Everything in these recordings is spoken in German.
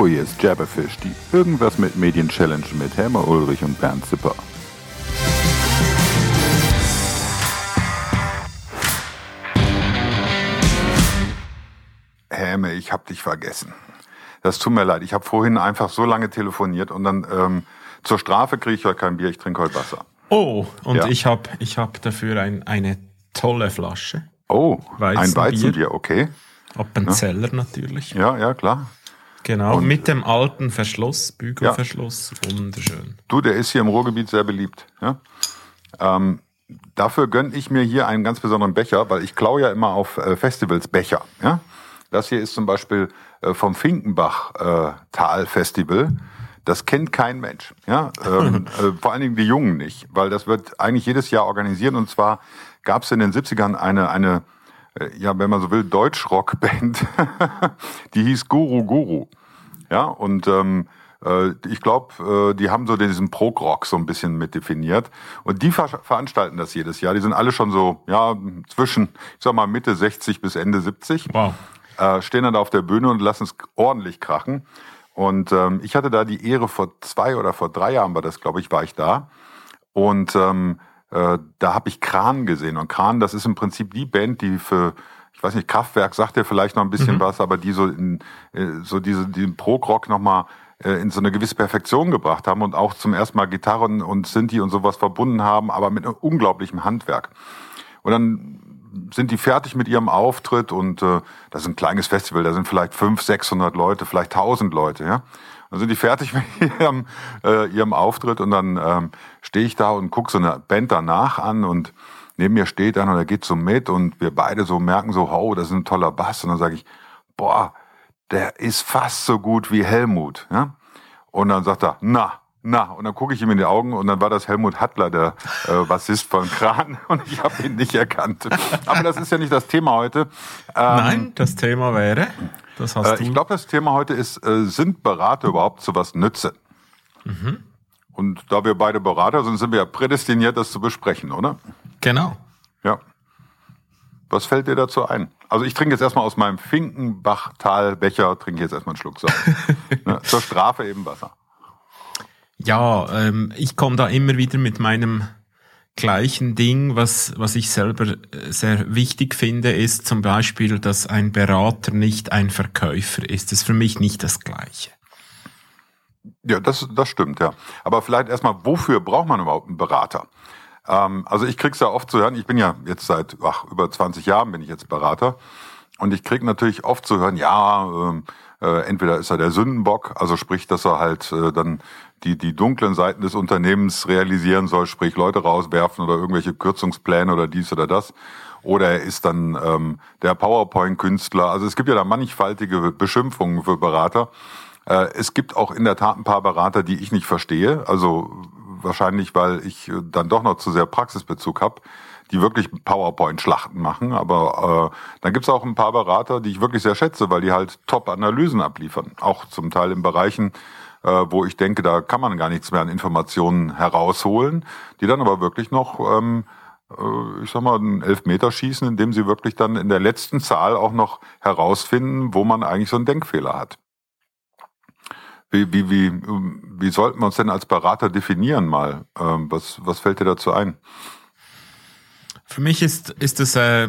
Hallo, hier ist Jabberfish, die Irgendwas mit Medien Challenge mit Helmer Ulrich und Bernd Zipper. Häme, ich hab dich vergessen. Das tut mir leid. Ich habe vorhin einfach so lange telefoniert und dann ähm, zur Strafe kriege ich heute kein Bier, ich trinke heute Wasser. Oh, und ja. ich habe ich hab dafür ein, eine tolle Flasche. Oh, Weizenbier. ein Weizenbier, okay. Appenzeller ja. natürlich. Ja, ja, klar. Genau, und mit dem alten Verschluss, Bügelverschluss, ja. wunderschön. Du, der ist hier im Ruhrgebiet sehr beliebt. Ja? Ähm, dafür gönne ich mir hier einen ganz besonderen Becher, weil ich klaue ja immer auf äh, Festivals Becher. Ja? Das hier ist zum Beispiel äh, vom Finkenbach äh, Tal Festival. Das kennt kein Mensch. Ja? Ähm, äh, vor allen Dingen die Jungen nicht, weil das wird eigentlich jedes Jahr organisiert. Und zwar gab es in den 70ern eine, eine ja, wenn man so will, Deutschrock-Band, die hieß Guru Guru. Ja, und ähm, äh, ich glaube, äh, die haben so diesen Prog-Rock so ein bisschen mit definiert. Und die ver veranstalten das jedes Jahr. Die sind alle schon so, ja, zwischen, ich sag mal, Mitte 60 bis Ende 70. Wow. Äh, stehen dann da auf der Bühne und lassen es ordentlich krachen. Und ähm, ich hatte da die Ehre, vor zwei oder vor drei Jahren war das, glaube ich, war ich da. Und ähm, äh, da habe ich Kran gesehen. Und Kran, das ist im Prinzip die Band, die für, ich weiß nicht, Kraftwerk sagt ja vielleicht noch ein bisschen mhm. was, aber die so in äh, so diese den Prog-Rock nochmal äh, in so eine gewisse Perfektion gebracht haben und auch zum ersten Mal Gitarren und Sinti und sowas verbunden haben, aber mit einem unglaublichen Handwerk. Und dann sind die fertig mit ihrem Auftritt und äh, das ist ein kleines Festival, da sind vielleicht 500, 600 Leute, vielleicht 1000 Leute, ja. Dann sind die fertig mit ihrem, äh, ihrem Auftritt und dann ähm, stehe ich da und gucke so eine Band danach an und neben mir steht einer und er geht so mit und wir beide so merken so, oh, das ist ein toller Bass und dann sage ich, boah, der ist fast so gut wie Helmut, ja. Und dann sagt er, na, na, und dann gucke ich ihm in die Augen und dann war das Helmut Hattler, der äh, Bassist von Kran, und ich habe ihn nicht erkannt. Aber das ist ja nicht das Thema heute. Ähm, Nein, das Thema wäre. Das hast äh, du. Ich glaube, das Thema heute ist, äh, sind Berater überhaupt zu was nütze? Mhm. Und da wir beide Berater sind, sind wir ja prädestiniert, das zu besprechen, oder? Genau. Ja. Was fällt dir dazu ein? Also ich trinke jetzt erstmal aus meinem Finkenbachtalbecher, trinke jetzt erstmal einen Schluck. So. ne? Zur Strafe eben Wasser. Ja, ähm, ich komme da immer wieder mit meinem gleichen Ding, was, was ich selber äh, sehr wichtig finde, ist zum Beispiel, dass ein Berater nicht ein Verkäufer ist. Das ist für mich nicht das Gleiche. Ja, das, das stimmt, ja. Aber vielleicht erstmal, wofür braucht man überhaupt einen Berater? Ähm, also ich krieg's ja oft zu hören, ich bin ja jetzt seit ach, über 20 Jahren bin ich jetzt Berater und ich krieg natürlich oft zu hören, ja, ähm, äh, entweder ist er der Sündenbock, also sprich, dass er halt äh, dann die, die dunklen Seiten des Unternehmens realisieren soll, sprich Leute rauswerfen oder irgendwelche Kürzungspläne oder dies oder das. Oder er ist dann ähm, der PowerPoint-Künstler. Also es gibt ja da mannigfaltige Beschimpfungen für Berater. Äh, es gibt auch in der Tat ein paar Berater, die ich nicht verstehe. Also wahrscheinlich, weil ich dann doch noch zu sehr Praxisbezug habe, die wirklich PowerPoint-Schlachten machen. Aber äh, dann gibt's auch ein paar Berater, die ich wirklich sehr schätze, weil die halt Top-Analysen abliefern. Auch zum Teil in Bereichen, äh, wo ich denke, da kann man gar nichts mehr an Informationen herausholen, die dann aber wirklich noch, ähm, äh, ich sag mal, einen Elfmeter schießen, indem sie wirklich dann in der letzten Zahl auch noch herausfinden, wo man eigentlich so einen Denkfehler hat. Wie, wie, wie, wie sollten wir uns denn als Berater definieren mal? Ähm, was, was fällt dir dazu ein? Für mich ist, ist es, äh,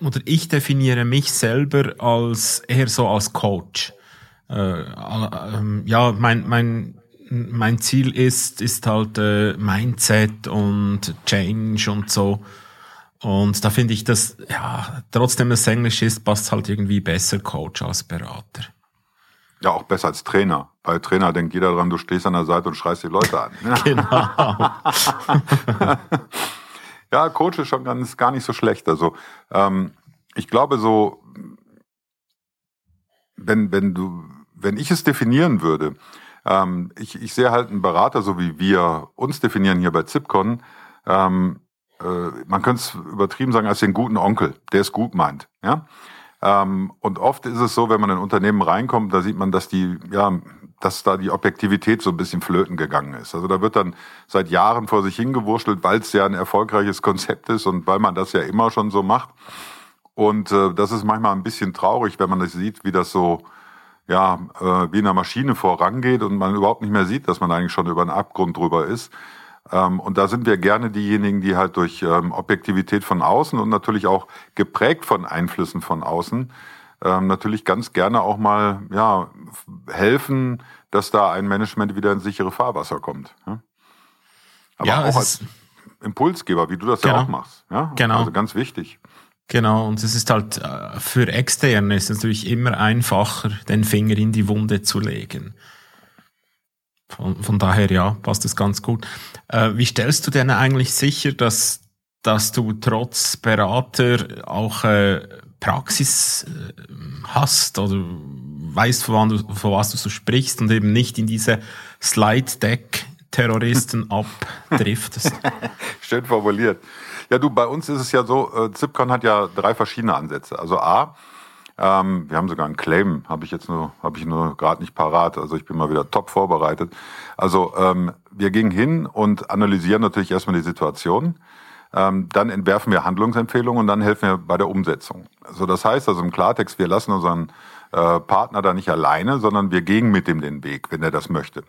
oder ich definiere mich selber als eher so als Coach äh, äh, ja, mein, mein, mein Ziel ist, ist halt äh, Mindset und Change und so. Und da finde ich, dass, ja, trotzdem das Englisch ist, passt halt irgendwie besser Coach als Berater. Ja, auch besser als Trainer. Bei Trainer denkt jeder dran, du stehst an der Seite und schreist die Leute an. genau. ja, Coach ist schon ganz, gar nicht so schlecht. Also ähm, ich glaube so, wenn, wenn du, wenn ich es definieren würde, ähm, ich, ich sehe halt einen Berater, so wie wir uns definieren hier bei Zipcon, ähm, äh, man könnte es übertrieben sagen, als den guten Onkel, der es gut meint. Ja? Ähm, und oft ist es so, wenn man in Unternehmen reinkommt, da sieht man, dass die, ja, dass da die Objektivität so ein bisschen flöten gegangen ist. Also da wird dann seit Jahren vor sich hingewurschtelt, weil es ja ein erfolgreiches Konzept ist und weil man das ja immer schon so macht. Und äh, das ist manchmal ein bisschen traurig, wenn man das sieht, wie das so ja, äh, wie in einer Maschine vorangeht und man überhaupt nicht mehr sieht, dass man eigentlich schon über einen Abgrund drüber ist. Ähm, und da sind wir gerne diejenigen, die halt durch ähm, Objektivität von außen und natürlich auch geprägt von Einflüssen von außen ähm, natürlich ganz gerne auch mal ja, helfen, dass da ein Management wieder ins sichere Fahrwasser kommt. Ja? Aber ja, auch als Impulsgeber, wie du das genau. ja auch machst. Ja? Genau. Also ganz wichtig. Genau, und es ist halt äh, für Externe ist natürlich immer einfacher, den Finger in die Wunde zu legen. Von, von daher ja, passt das ganz gut. Äh, wie stellst du denn eigentlich sicher, dass, dass du trotz Berater auch äh, Praxis äh, hast oder weißt, von, du, von was du so sprichst und eben nicht in diese Slide-Deck-Terroristen abdriftest? Schön formuliert. Ja, du, bei uns ist es ja so, äh, Zipcon hat ja drei verschiedene Ansätze. Also A, ähm, wir haben sogar einen Claim, habe ich jetzt nur, habe ich nur gerade nicht parat. Also ich bin mal wieder top vorbereitet. Also ähm, wir gehen hin und analysieren natürlich erstmal die Situation. Ähm, dann entwerfen wir Handlungsempfehlungen und dann helfen wir bei der Umsetzung. Also das heißt also im Klartext, wir lassen unseren äh, Partner da nicht alleine, sondern wir gehen mit ihm den Weg, wenn er das möchte.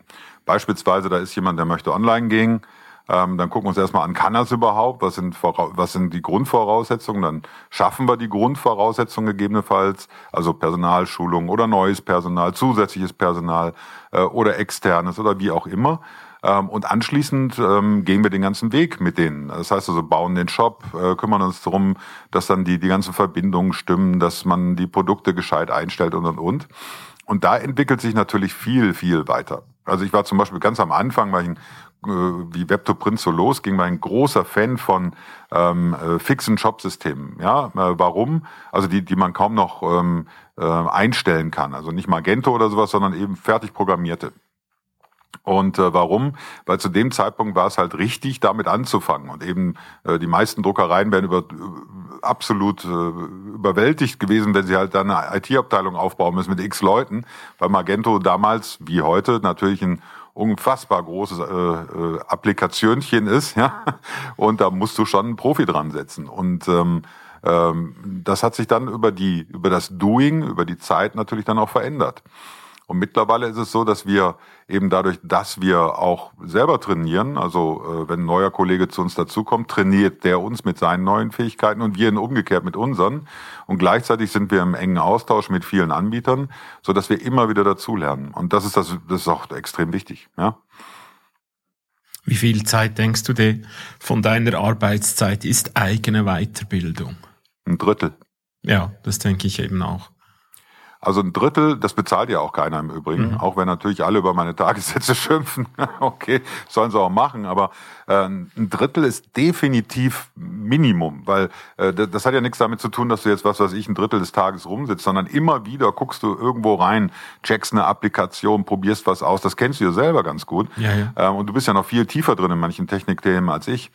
Beispielsweise, da ist jemand, der möchte online gehen, ähm, dann gucken wir uns erstmal an, kann das überhaupt? Was sind, was sind die Grundvoraussetzungen? Dann schaffen wir die Grundvoraussetzungen gegebenenfalls, also Personalschulung oder neues Personal, zusätzliches Personal äh, oder externes oder wie auch immer. Ähm, und anschließend ähm, gehen wir den ganzen Weg mit denen. Das heißt also, bauen den Shop, äh, kümmern uns darum, dass dann die, die ganzen Verbindungen stimmen, dass man die Produkte gescheit einstellt und und und. Und da entwickelt sich natürlich viel, viel weiter. Also ich war zum Beispiel ganz am Anfang, war ich ein wie Web2Print so losging, war ein großer Fan von ähm, äh, fixen Shop-Systemen. Ja, äh, warum? Also die, die man kaum noch ähm, äh, einstellen kann. Also nicht Magento oder sowas, sondern eben fertig programmierte. Und äh, warum? Weil zu dem Zeitpunkt war es halt richtig, damit anzufangen. Und eben äh, die meisten Druckereien wären über, äh, absolut äh, überwältigt gewesen, wenn sie halt dann eine IT-Abteilung aufbauen müssen mit x Leuten, weil Magento damals, wie heute, natürlich ein unfassbar großes äh, äh, Applikationchen ist, ja. Und da musst du schon einen Profi dran setzen. Und ähm, ähm, das hat sich dann über die, über das Doing, über die Zeit natürlich dann auch verändert. Und mittlerweile ist es so, dass wir eben dadurch, dass wir auch selber trainieren, also äh, wenn ein neuer Kollege zu uns dazukommt, trainiert der uns mit seinen neuen Fähigkeiten und wir ihn umgekehrt mit unseren. Und gleichzeitig sind wir im engen Austausch mit vielen Anbietern, so dass wir immer wieder dazulernen. Und das ist das, das ist auch extrem wichtig. Ja. Wie viel Zeit denkst du dir von deiner Arbeitszeit ist eigene Weiterbildung? Ein Drittel. Ja, das denke ich eben auch. Also ein Drittel, das bezahlt ja auch keiner im Übrigen, mhm. auch wenn natürlich alle über meine Tagessätze schimpfen. okay, sollen sie auch machen, aber äh, ein Drittel ist definitiv Minimum, weil äh, das hat ja nichts damit zu tun, dass du jetzt was weiß ich ein Drittel des Tages rumsitzt, sondern immer wieder guckst du irgendwo rein, checkst eine Applikation, probierst was aus. Das kennst du ja selber ganz gut. Ja, ja. Ähm, und du bist ja noch viel tiefer drin in manchen Technikthemen als ich.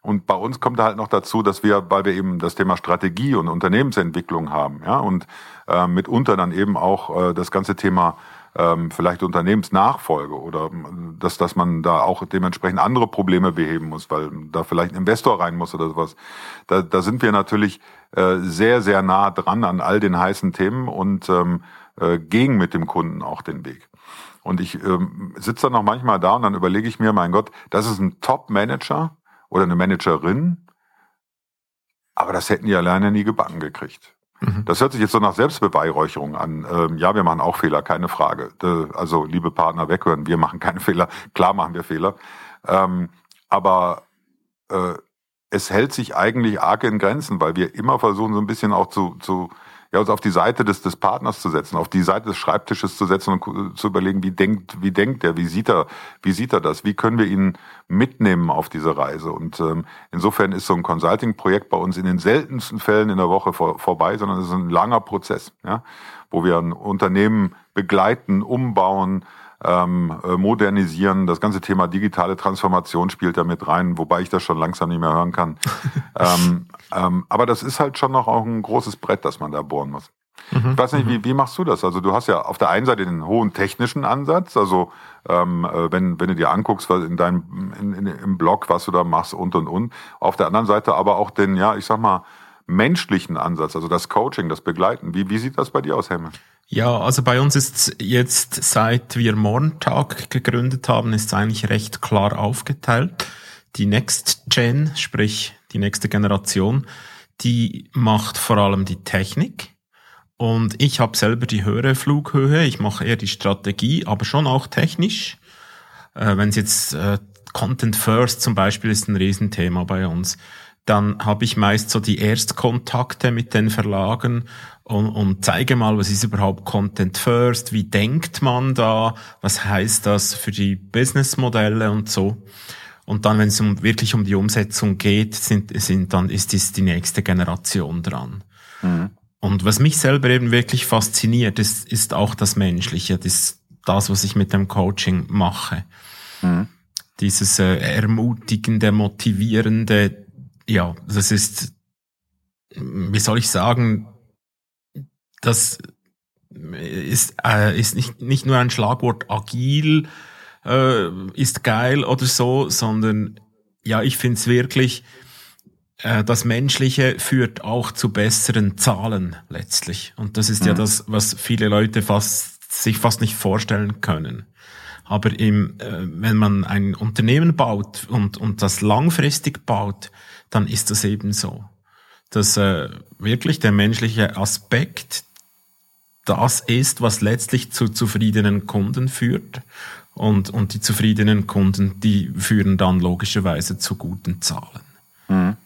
Und bei uns kommt da halt noch dazu, dass wir, weil wir eben das Thema Strategie und Unternehmensentwicklung haben, ja, und äh, mitunter dann eben auch äh, das ganze Thema ähm, vielleicht Unternehmensnachfolge oder äh, dass, dass man da auch dementsprechend andere Probleme beheben muss, weil da vielleicht ein Investor rein muss oder sowas. Da, da sind wir natürlich äh, sehr, sehr nah dran an all den heißen Themen und ähm, äh, gehen mit dem Kunden auch den Weg. Und ich ähm, sitze dann noch manchmal da und dann überlege ich mir, mein Gott, das ist ein Top-Manager, oder eine Managerin, aber das hätten die alleine nie gebacken gekriegt. Mhm. Das hört sich jetzt so nach Selbstbeweihräucherung an. Ähm, ja, wir machen auch Fehler, keine Frage. Also, liebe Partner, weghören, wir machen keine Fehler. Klar machen wir Fehler. Ähm, aber äh, es hält sich eigentlich arg in Grenzen, weil wir immer versuchen, so ein bisschen auch zu, zu ja, uns auf die Seite des, des Partners zu setzen, auf die Seite des Schreibtisches zu setzen und zu überlegen, wie denkt, wie denkt er, wie sieht er, wie sieht er das, wie können wir ihn mitnehmen auf diese Reise. Und ähm, insofern ist so ein Consulting-Projekt bei uns in den seltensten Fällen in der Woche vor, vorbei, sondern es ist ein langer Prozess, ja, wo wir ein Unternehmen begleiten, umbauen, ähm, äh, modernisieren. Das ganze Thema digitale Transformation spielt da mit rein, wobei ich das schon langsam nicht mehr hören kann. ähm, ähm, aber das ist halt schon noch auch ein großes Brett, das man da bohren muss. Mhm. Ich weiß nicht, wie, mhm. wie machst du das? Also du hast ja auf der einen Seite den hohen technischen Ansatz, also ähm, äh, wenn, wenn du dir anguckst, was in deinem in, in, im Blog, was du da machst und und und. Auf der anderen Seite aber auch den, ja, ich sag mal, menschlichen Ansatz, also das Coaching, das Begleiten. Wie, wie sieht das bei dir aus, Helme? Ja, also bei uns ist jetzt, seit wir Morntag gegründet haben, ist es eigentlich recht klar aufgeteilt. Die Next Gen, sprich die nächste Generation, die macht vor allem die Technik. Und ich habe selber die höhere Flughöhe, ich mache eher die Strategie, aber schon auch technisch. Äh, Wenn es jetzt äh, Content First zum Beispiel ist ein Riesenthema bei uns dann habe ich meist so die Erstkontakte mit den Verlagen und, und zeige mal, was ist überhaupt Content First, wie denkt man da, was heißt das für die Businessmodelle und so. Und dann, wenn es um, wirklich um die Umsetzung geht, sind, sind dann ist es die nächste Generation dran. Mhm. Und was mich selber eben wirklich fasziniert, ist, ist auch das Menschliche, das, das, was ich mit dem Coaching mache. Mhm. Dieses äh, ermutigende, motivierende, ja, das ist, wie soll ich sagen, das ist, äh, ist nicht, nicht nur ein Schlagwort agil, äh, ist geil oder so, sondern ja, ich finde es wirklich, äh, das Menschliche führt auch zu besseren Zahlen letztlich. Und das ist mhm. ja das, was viele Leute fast, sich fast nicht vorstellen können. Aber im, äh, wenn man ein Unternehmen baut und, und das langfristig baut, dann ist das eben so. Dass äh, wirklich der menschliche Aspekt das ist, was letztlich zu zufriedenen Kunden führt. Und, und die zufriedenen Kunden, die führen dann logischerweise zu guten Zahlen. Mhm.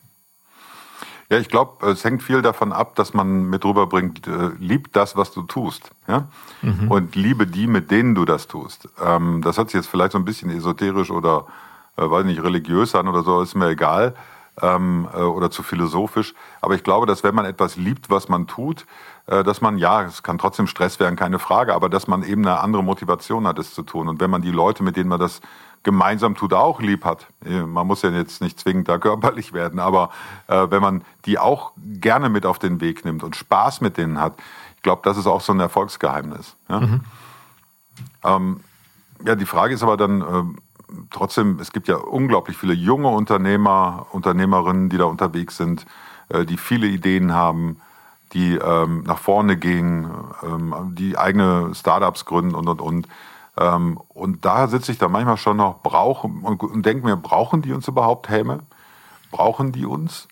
Ja, ich glaube, es hängt viel davon ab, dass man mit rüberbringt, äh, lieb das, was du tust. Ja? Mhm. Und liebe die, mit denen du das tust. Ähm, das hört sich jetzt vielleicht so ein bisschen esoterisch oder, äh, weiß nicht, religiös an oder so, ist mir egal ähm, äh, oder zu philosophisch. Aber ich glaube, dass wenn man etwas liebt, was man tut, äh, dass man, ja, es kann trotzdem Stress werden, keine Frage, aber dass man eben eine andere Motivation hat, es zu tun. Und wenn man die Leute, mit denen man das gemeinsam tut, auch lieb hat, äh, man muss ja jetzt nicht zwingend da körperlich werden, aber äh, wenn man die auch gerne mit auf den Weg nimmt und Spaß mit denen hat, ich glaube, das ist auch so ein Erfolgsgeheimnis. Ja, mhm. ähm, ja die Frage ist aber dann, äh, trotzdem, es gibt ja unglaublich viele junge Unternehmer, Unternehmerinnen, die da unterwegs sind, äh, die viele Ideen haben, die ähm, nach vorne gehen, ähm, die eigene Startups gründen und und und. Ähm, und da sitze ich da manchmal schon noch brauchen und, und denke mir, brauchen die uns überhaupt Helme? Brauchen die uns?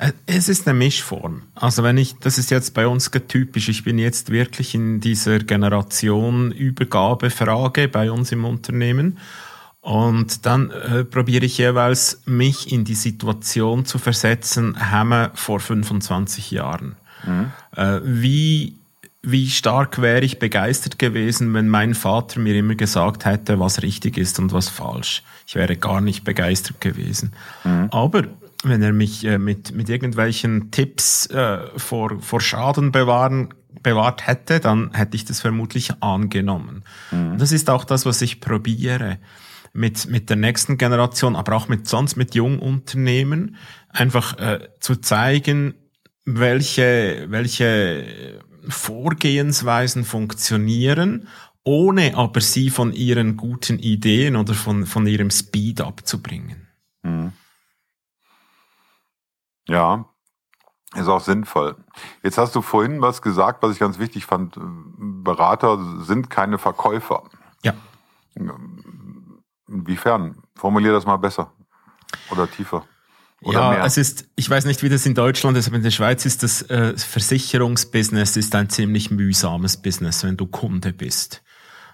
Äh, es ist eine Mischform. Also wenn ich, das ist jetzt bei uns typisch, ich bin jetzt wirklich in dieser Generation Übergabefrage bei uns im Unternehmen. Und dann äh, probiere ich jeweils, mich in die Situation zu versetzen, haben wir vor 25 Jahren. Mhm. Äh, wie, wie stark wäre ich begeistert gewesen, wenn mein Vater mir immer gesagt hätte, was richtig ist und was falsch. Ich wäre gar nicht begeistert gewesen. Mhm. Aber wenn er mich äh, mit, mit irgendwelchen Tipps äh, vor, vor Schaden bewahren bewahrt hätte, dann hätte ich das vermutlich angenommen. Mhm. Das ist auch das, was ich probiere mit, mit der nächsten Generation, aber auch mit sonst mit Jungunternehmen, einfach äh, zu zeigen, welche, welche Vorgehensweisen funktionieren, ohne aber sie von ihren guten Ideen oder von, von ihrem Speed abzubringen. Mhm. Ja, ist auch sinnvoll. Jetzt hast du vorhin was gesagt, was ich ganz wichtig fand. Berater sind keine Verkäufer. Ja. Inwiefern? Formulier das mal besser oder tiefer. Oder ja, mehr. es ist, ich weiß nicht, wie das in Deutschland ist, aber in der Schweiz ist das äh, Versicherungsbusiness ist ein ziemlich mühsames Business, wenn du Kunde bist.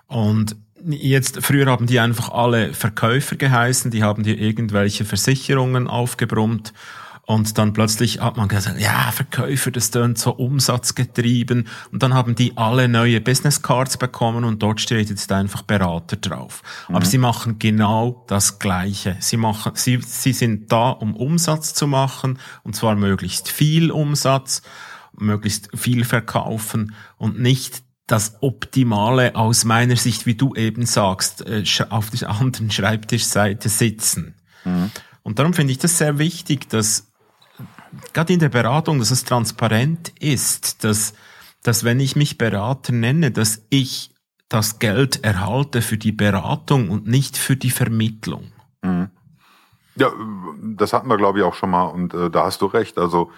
Und jetzt, früher haben die einfach alle Verkäufer geheißen, die haben dir irgendwelche Versicherungen aufgebrummt und dann plötzlich hat man gesagt, ja, Verkäufer, das tönt so umsatzgetrieben. Und dann haben die alle neue Business Cards bekommen und dort steht jetzt einfach Berater drauf. Mhm. Aber sie machen genau das Gleiche. Sie machen, sie, sie sind da, um Umsatz zu machen und zwar möglichst viel Umsatz, möglichst viel verkaufen und nicht das Optimale aus meiner Sicht, wie du eben sagst, äh, auf der anderen Schreibtischseite sitzen. Mhm. Und darum finde ich das sehr wichtig, dass gerade in der Beratung, dass es transparent ist, dass, dass wenn ich mich Berater nenne, dass ich das Geld erhalte für die Beratung und nicht für die Vermittlung. Mhm. Ja, das hatten wir, glaube ich, auch schon mal und äh, da hast du recht. Also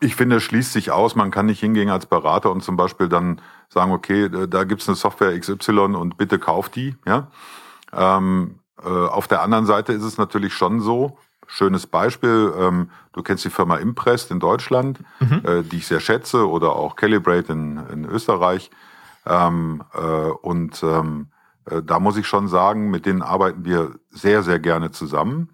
ich finde, es schließt sich aus. Man kann nicht hingehen als Berater und zum Beispiel dann sagen, okay, äh, da gibt's eine Software XY und bitte kauf die. Ja. Ähm, äh, auf der anderen Seite ist es natürlich schon so, schönes Beispiel, ähm, du kennst die Firma Imprest in Deutschland, mhm. äh, die ich sehr schätze, oder auch Calibrate in, in Österreich. Ähm, äh, und ähm, äh, da muss ich schon sagen, mit denen arbeiten wir sehr, sehr gerne zusammen.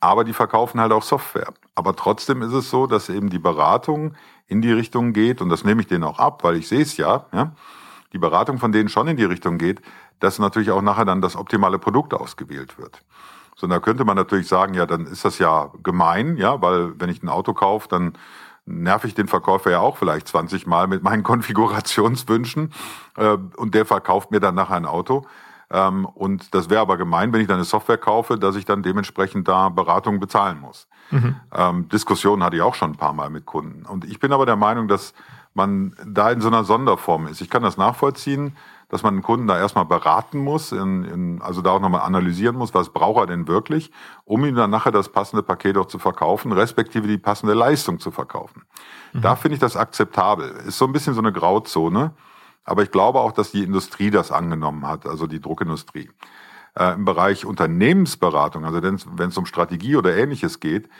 Aber die verkaufen halt auch Software. Aber trotzdem ist es so, dass eben die Beratung in die Richtung geht, und das nehme ich denen auch ab, weil ich sehe es ja, ja, die Beratung von denen schon in die Richtung geht, dass natürlich auch nachher dann das optimale Produkt ausgewählt wird. So, da könnte man natürlich sagen, ja, dann ist das ja gemein, ja, weil wenn ich ein Auto kaufe, dann nerv ich den Verkäufer ja auch vielleicht 20 Mal mit meinen Konfigurationswünschen äh, und der verkauft mir dann nachher ein Auto. Ähm, und das wäre aber gemein, wenn ich dann eine Software kaufe, dass ich dann dementsprechend da Beratung bezahlen muss. Mhm. Ähm, Diskussionen hatte ich auch schon ein paar Mal mit Kunden. Und ich bin aber der Meinung, dass man da in so einer Sonderform ist. Ich kann das nachvollziehen, dass man einen Kunden da erstmal beraten muss, in, in, also da auch nochmal analysieren muss, was braucht er denn wirklich, um ihm dann nachher das passende Paket auch zu verkaufen, respektive die passende Leistung zu verkaufen. Mhm. Da finde ich das akzeptabel. Ist so ein bisschen so eine Grauzone. Aber ich glaube auch, dass die Industrie das angenommen hat, also die Druckindustrie. Äh, Im Bereich Unternehmensberatung, also wenn es um Strategie oder ähnliches geht,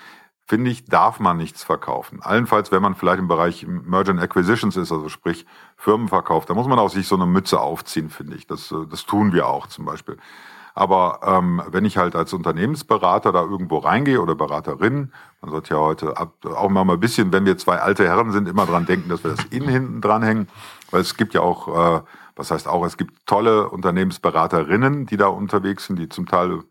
finde ich, darf man nichts verkaufen. Allenfalls, wenn man vielleicht im Bereich Merger and Acquisitions ist, also sprich Firmen verkauft, da muss man auch sich so eine Mütze aufziehen, finde ich. Das, äh, das tun wir auch zum Beispiel. Aber ähm, wenn ich halt als Unternehmensberater da irgendwo reingehe oder Beraterin, man sollte ja heute auch mal ein bisschen, wenn wir zwei alte Herren sind, immer dran denken, dass wir das innen hinten dranhängen, weil es gibt ja auch, äh, was heißt auch, es gibt tolle Unternehmensberaterinnen, die da unterwegs sind, die zum Teil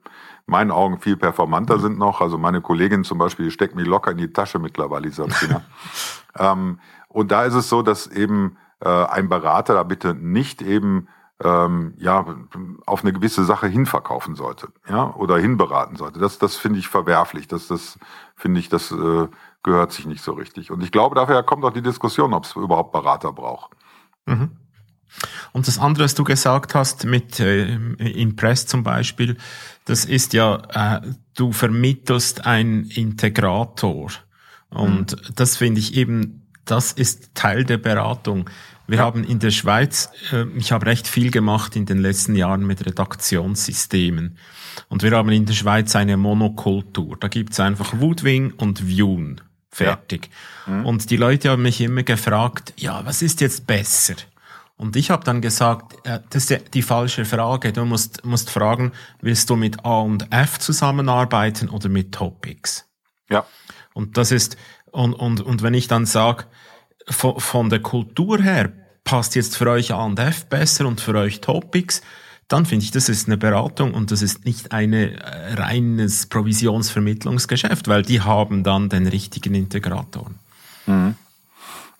meinen Augen viel performanter sind noch. Also meine Kollegin zum Beispiel, die steckt mir locker in die Tasche mittlerweile, die Sabrina. ähm, und da ist es so, dass eben äh, ein Berater da bitte nicht eben ähm, ja, auf eine gewisse Sache hinverkaufen sollte, ja, oder hinberaten sollte. Das, das finde ich verwerflich. Das, das finde ich, das äh, gehört sich nicht so richtig. Und ich glaube, daher kommt auch die Diskussion, ob es überhaupt Berater braucht. Mhm. Und das andere, was du gesagt hast mit äh, Impress zum Beispiel, das ist ja, äh, du vermittelst einen Integrator. Und mhm. das finde ich eben, das ist Teil der Beratung. Wir ja. haben in der Schweiz, äh, ich habe recht viel gemacht in den letzten Jahren mit Redaktionssystemen. Und wir haben in der Schweiz eine Monokultur. Da gibt's einfach Woodwing und Viewn. Fertig. Ja. Mhm. Und die Leute haben mich immer gefragt, ja, was ist jetzt besser? Und ich habe dann gesagt, äh, das ist die falsche Frage. Du musst, musst fragen, willst du mit A und F zusammenarbeiten oder mit Topics? Ja. Und das ist, und, und, und wenn ich dann sage, von, von der Kultur her passt jetzt für euch A und F besser und für euch Topics, dann finde ich, das ist eine Beratung und das ist nicht ein äh, reines Provisionsvermittlungsgeschäft, weil die haben dann den richtigen Integrator. Mhm.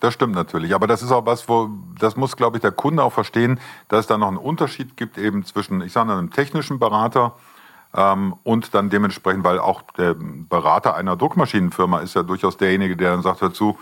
Das stimmt natürlich. Aber das ist auch was, wo, das muss, glaube ich, der Kunde auch verstehen, dass es da noch einen Unterschied gibt eben zwischen, ich sage einem technischen Berater ähm, und dann dementsprechend, weil auch der Berater einer Druckmaschinenfirma ist ja durchaus derjenige, der dann sagt dazu,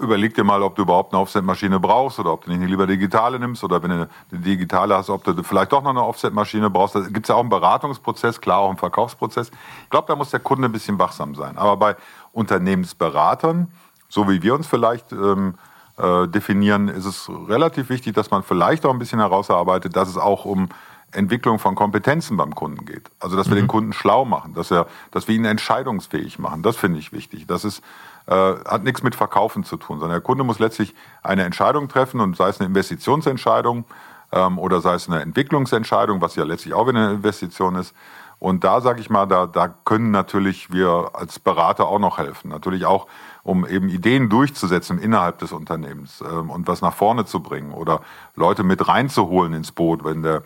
überleg dir mal, ob du überhaupt eine Offset-Maschine brauchst oder ob du nicht lieber digitale nimmst oder wenn du eine digitale hast, ob du vielleicht doch noch eine Offset-Maschine brauchst. Da gibt es ja auch einen Beratungsprozess, klar auch einen Verkaufsprozess. Ich glaube, da muss der Kunde ein bisschen wachsam sein. Aber bei Unternehmensberatern, so wie wir uns vielleicht ähm, äh, definieren, ist es relativ wichtig, dass man vielleicht auch ein bisschen herausarbeitet, dass es auch um Entwicklung von Kompetenzen beim Kunden geht. Also dass wir mhm. den Kunden schlau machen, dass, er, dass wir ihn entscheidungsfähig machen. Das finde ich wichtig. Das ist äh, hat nichts mit Verkaufen zu tun, sondern der Kunde muss letztlich eine Entscheidung treffen und sei es eine Investitionsentscheidung ähm, oder sei es eine Entwicklungsentscheidung, was ja letztlich auch wieder eine Investition ist. Und da sage ich mal, da, da können natürlich wir als Berater auch noch helfen. Natürlich auch, um eben Ideen durchzusetzen innerhalb des Unternehmens ähm, und was nach vorne zu bringen oder Leute mit reinzuholen ins Boot, wenn der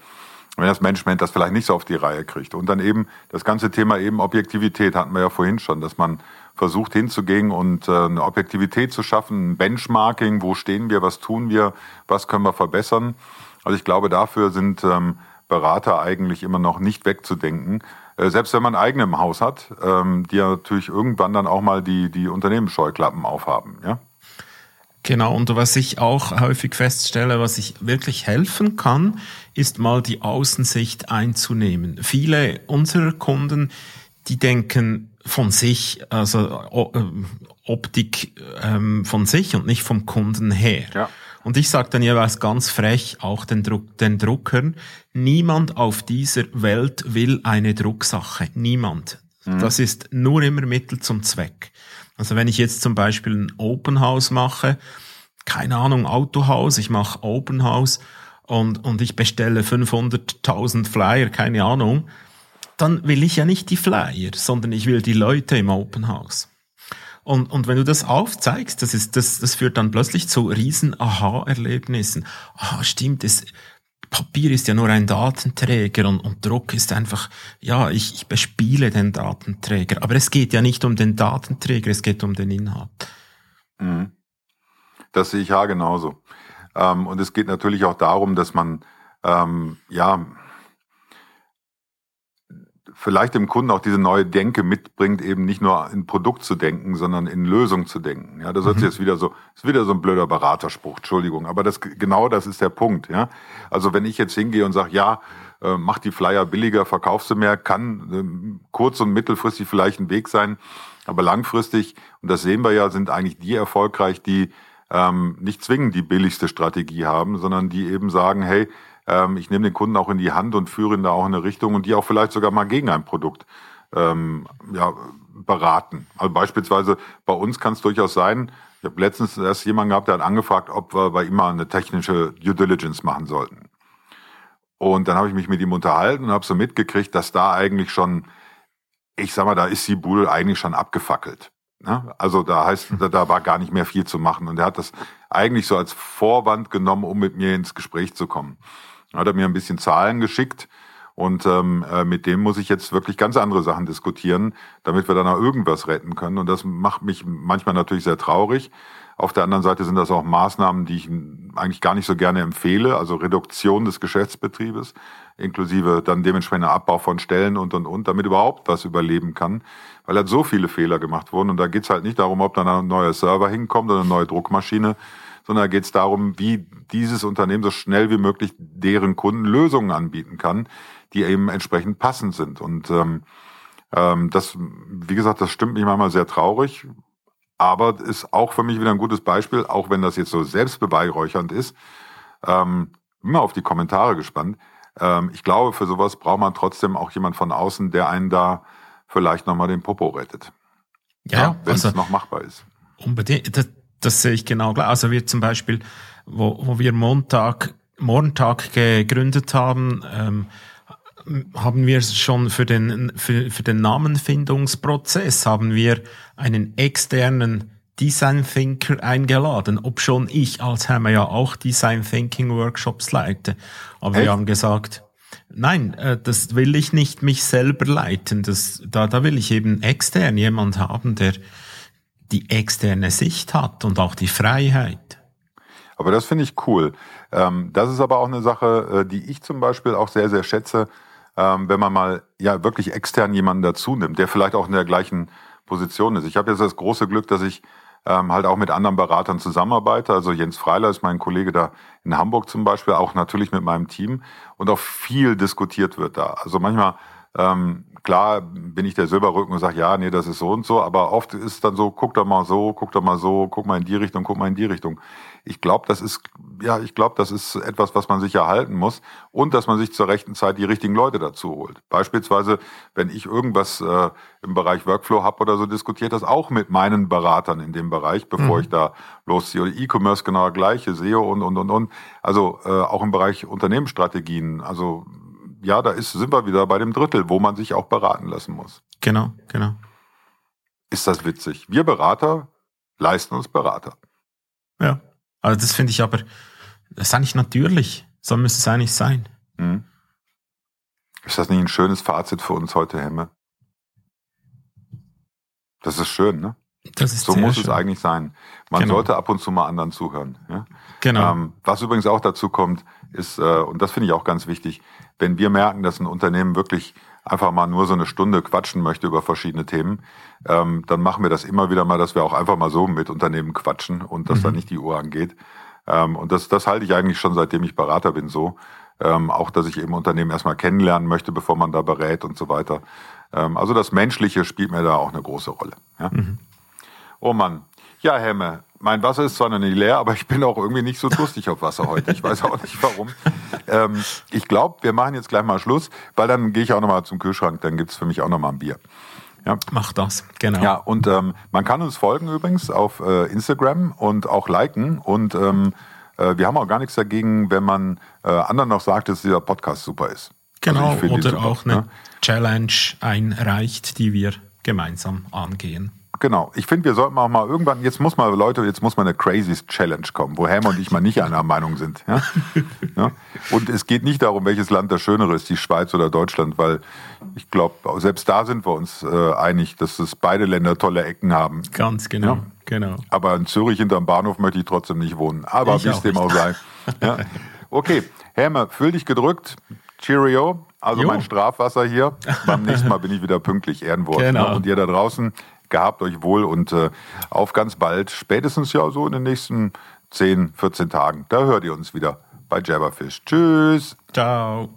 wenn das Management das vielleicht nicht so auf die Reihe kriegt. Und dann eben das ganze Thema eben Objektivität hatten wir ja vorhin schon, dass man versucht hinzugehen und äh, eine Objektivität zu schaffen, ein Benchmarking, wo stehen wir, was tun wir, was können wir verbessern. Also ich glaube, dafür sind ähm, Berater eigentlich immer noch nicht wegzudenken. Äh, selbst wenn man eigene im Haus hat, ähm, die ja natürlich irgendwann dann auch mal die, die Unternehmensscheuklappen aufhaben. Ja? Genau, und was ich auch häufig feststelle, was ich wirklich helfen kann, ist mal die Außensicht einzunehmen. Viele unserer Kunden, die denken von sich, also äh, Optik ähm, von sich und nicht vom Kunden her. Ja. Und ich sage dann jeweils ganz frech auch den, Druck, den Druckern, niemand auf dieser Welt will eine Drucksache. Niemand. Mhm. Das ist nur immer Mittel zum Zweck. Also wenn ich jetzt zum Beispiel ein Open House mache, keine Ahnung, Autohaus, ich mache Open House und, und ich bestelle 500.000 Flyer, keine Ahnung, dann will ich ja nicht die Flyer, sondern ich will die Leute im Open House. Und, und wenn du das aufzeigst, das, ist, das, das führt dann plötzlich zu riesen Aha-Erlebnissen. Ah, stimmt, es, Papier ist ja nur ein Datenträger und, und Druck ist einfach, ja, ich, ich bespiele den Datenträger. Aber es geht ja nicht um den Datenträger, es geht um den Inhalt. Mhm. Das sehe ich ja genauso. Ähm, und es geht natürlich auch darum, dass man, ähm, ja, vielleicht dem Kunden auch diese neue Denke mitbringt, eben nicht nur in Produkt zu denken, sondern in Lösung zu denken. Ja, das mhm. ist jetzt wieder so, ist wieder so ein blöder Beraterspruch, Entschuldigung. Aber das, genau das ist der Punkt, ja. Also wenn ich jetzt hingehe und sage, ja, äh, mach die Flyer billiger, verkaufst du mehr, kann äh, kurz- und mittelfristig vielleicht ein Weg sein. Aber langfristig, und das sehen wir ja, sind eigentlich die erfolgreich, die ähm, nicht zwingend die billigste Strategie haben, sondern die eben sagen, hey, ähm, ich nehme den Kunden auch in die Hand und führe ihn da auch in eine Richtung und die auch vielleicht sogar mal gegen ein Produkt ähm, ja, beraten. Also beispielsweise bei uns kann es durchaus sein, ich habe letztens erst jemanden gehabt, der hat angefragt, ob wir bei ihm mal eine technische Due Diligence machen sollten. Und dann habe ich mich mit ihm unterhalten und habe so mitgekriegt, dass da eigentlich schon, ich sag mal, da ist die Bude eigentlich schon abgefackelt. Ne? Also da heißt, da, da war gar nicht mehr viel zu machen. Und er hat das eigentlich so als Vorwand genommen, um mit mir ins Gespräch zu kommen hat er mir ein bisschen Zahlen geschickt. Und ähm, äh, mit dem muss ich jetzt wirklich ganz andere Sachen diskutieren, damit wir dann auch irgendwas retten können. Und das macht mich manchmal natürlich sehr traurig. Auf der anderen Seite sind das auch Maßnahmen, die ich eigentlich gar nicht so gerne empfehle, also Reduktion des Geschäftsbetriebes, inklusive dann dementsprechender Abbau von Stellen und und und, damit überhaupt was überleben kann, weil halt so viele Fehler gemacht wurden. Und da geht's halt nicht darum, ob dann ein neuer Server hinkommt oder eine neue Druckmaschine, sondern da geht es darum, wie dieses Unternehmen so schnell wie möglich deren Kunden Lösungen anbieten kann, die eben entsprechend passend sind. Und ähm, ähm, das, wie gesagt, das stimmt mich manchmal sehr traurig, aber ist auch für mich wieder ein gutes Beispiel, auch wenn das jetzt so selbstbeweihräuchernd ist. Ähm, immer auf die Kommentare gespannt. Ähm, ich glaube, für sowas braucht man trotzdem auch jemand von außen, der einen da vielleicht nochmal den Popo rettet. Ja, ja wenn also, es noch machbar ist. Unbedingt. Das, das sehe ich genau gleich. Also wir zum Beispiel, wo, wo wir Montag, Montag gegründet haben, ähm, haben wir schon für den, für, für den Namenfindungsprozess haben wir einen externen Design Thinker eingeladen, ob schon ich als Hammer ja auch Design Thinking Workshops leite. Aber Echt? wir haben gesagt, nein, äh, das will ich nicht mich selber leiten. Das, da, da will ich eben extern jemand haben, der, die externe Sicht hat und auch die Freiheit. Aber das finde ich cool. Ähm, das ist aber auch eine Sache, äh, die ich zum Beispiel auch sehr, sehr schätze, ähm, wenn man mal ja wirklich extern jemanden dazu nimmt, der vielleicht auch in der gleichen Position ist. Ich habe jetzt das große Glück, dass ich ähm, halt auch mit anderen Beratern zusammenarbeite. Also Jens Freiler ist mein Kollege da in Hamburg zum Beispiel, auch natürlich mit meinem Team und auch viel diskutiert wird da. Also manchmal ähm, klar bin ich der Silberrücken und sage, ja, nee, das ist so und so, aber oft ist es dann so, guck doch mal so, guck doch mal so, guck mal in die Richtung, guck mal in die Richtung. Ich glaube, das ist, ja, ich glaube, das ist etwas, was man sich erhalten muss und dass man sich zur rechten Zeit die richtigen Leute dazu holt. Beispielsweise, wenn ich irgendwas äh, im Bereich Workflow habe oder so, diskutiert das auch mit meinen Beratern in dem Bereich, bevor mhm. ich da losziehe. Oder E-Commerce genau gleiche, SEO und, und, und, und. Also äh, auch im Bereich Unternehmensstrategien, also ja, da ist, sind wir wieder bei dem Drittel, wo man sich auch beraten lassen muss. Genau, genau. Ist das witzig? Wir Berater leisten uns Berater. Ja, also das finde ich aber, das ist eigentlich natürlich. So müsste es eigentlich sein. Mhm. Ist das nicht ein schönes Fazit für uns heute, Hemme? Das ist schön, ne? So muss schön. es eigentlich sein. Man genau. sollte ab und zu mal anderen zuhören. Ja? Genau. Ähm, was übrigens auch dazu kommt, ist, äh, und das finde ich auch ganz wichtig, wenn wir merken, dass ein Unternehmen wirklich einfach mal nur so eine Stunde quatschen möchte über verschiedene Themen, ähm, dann machen wir das immer wieder mal, dass wir auch einfach mal so mit Unternehmen quatschen und dass mhm. da nicht die Uhr angeht. Ähm, und das, das halte ich eigentlich schon seitdem ich Berater bin so. Ähm, auch, dass ich eben Unternehmen erstmal kennenlernen möchte, bevor man da berät und so weiter. Ähm, also das Menschliche spielt mir da auch eine große Rolle. Ja? Mhm. Oh Mann. Ja, Hemme, mein Wasser ist zwar noch nicht leer, aber ich bin auch irgendwie nicht so durstig auf Wasser heute. Ich weiß auch nicht warum. Ähm, ich glaube, wir machen jetzt gleich mal Schluss, weil dann gehe ich auch nochmal zum Kühlschrank, dann gibt's für mich auch nochmal ein Bier. Ja. Mach das, genau. Ja, und ähm, man kann uns folgen übrigens auf äh, Instagram und auch liken. Und ähm, äh, wir haben auch gar nichts dagegen, wenn man äh, anderen noch sagt, dass dieser Podcast super ist. Genau, also oder super, auch eine ja? Challenge einreicht, die wir gemeinsam angehen. Genau. Ich finde, wir sollten auch mal irgendwann, jetzt muss mal, Leute, jetzt muss mal eine Crazies Challenge kommen, wo Helmer und ich mal nicht einer Meinung sind. Ja? ja? Und es geht nicht darum, welches Land das Schönere ist, die Schweiz oder Deutschland, weil ich glaube, selbst da sind wir uns äh, einig, dass es beide Länder tolle Ecken haben. Ganz genau. Ja? genau. Aber in Zürich hinterm Bahnhof möchte ich trotzdem nicht wohnen. Aber wie es dem auch sei. Ja? Okay, Helmer, fühl dich gedrückt. Cheerio. Also jo. mein Strafwasser hier. Beim nächsten Mal bin ich wieder pünktlich, Ehrenwort. Genau. Und ihr da draußen, gehabt euch wohl und äh, auf ganz bald, spätestens ja so in den nächsten 10, 14 Tagen. Da hört ihr uns wieder bei Jabberfish. Tschüss. Ciao.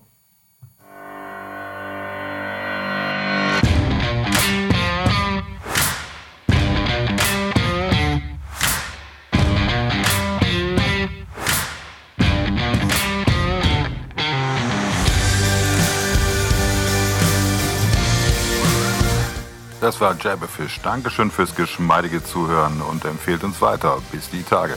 Das war Jabberfish. Dankeschön fürs geschmeidige Zuhören und empfehlt uns weiter. Bis die Tage.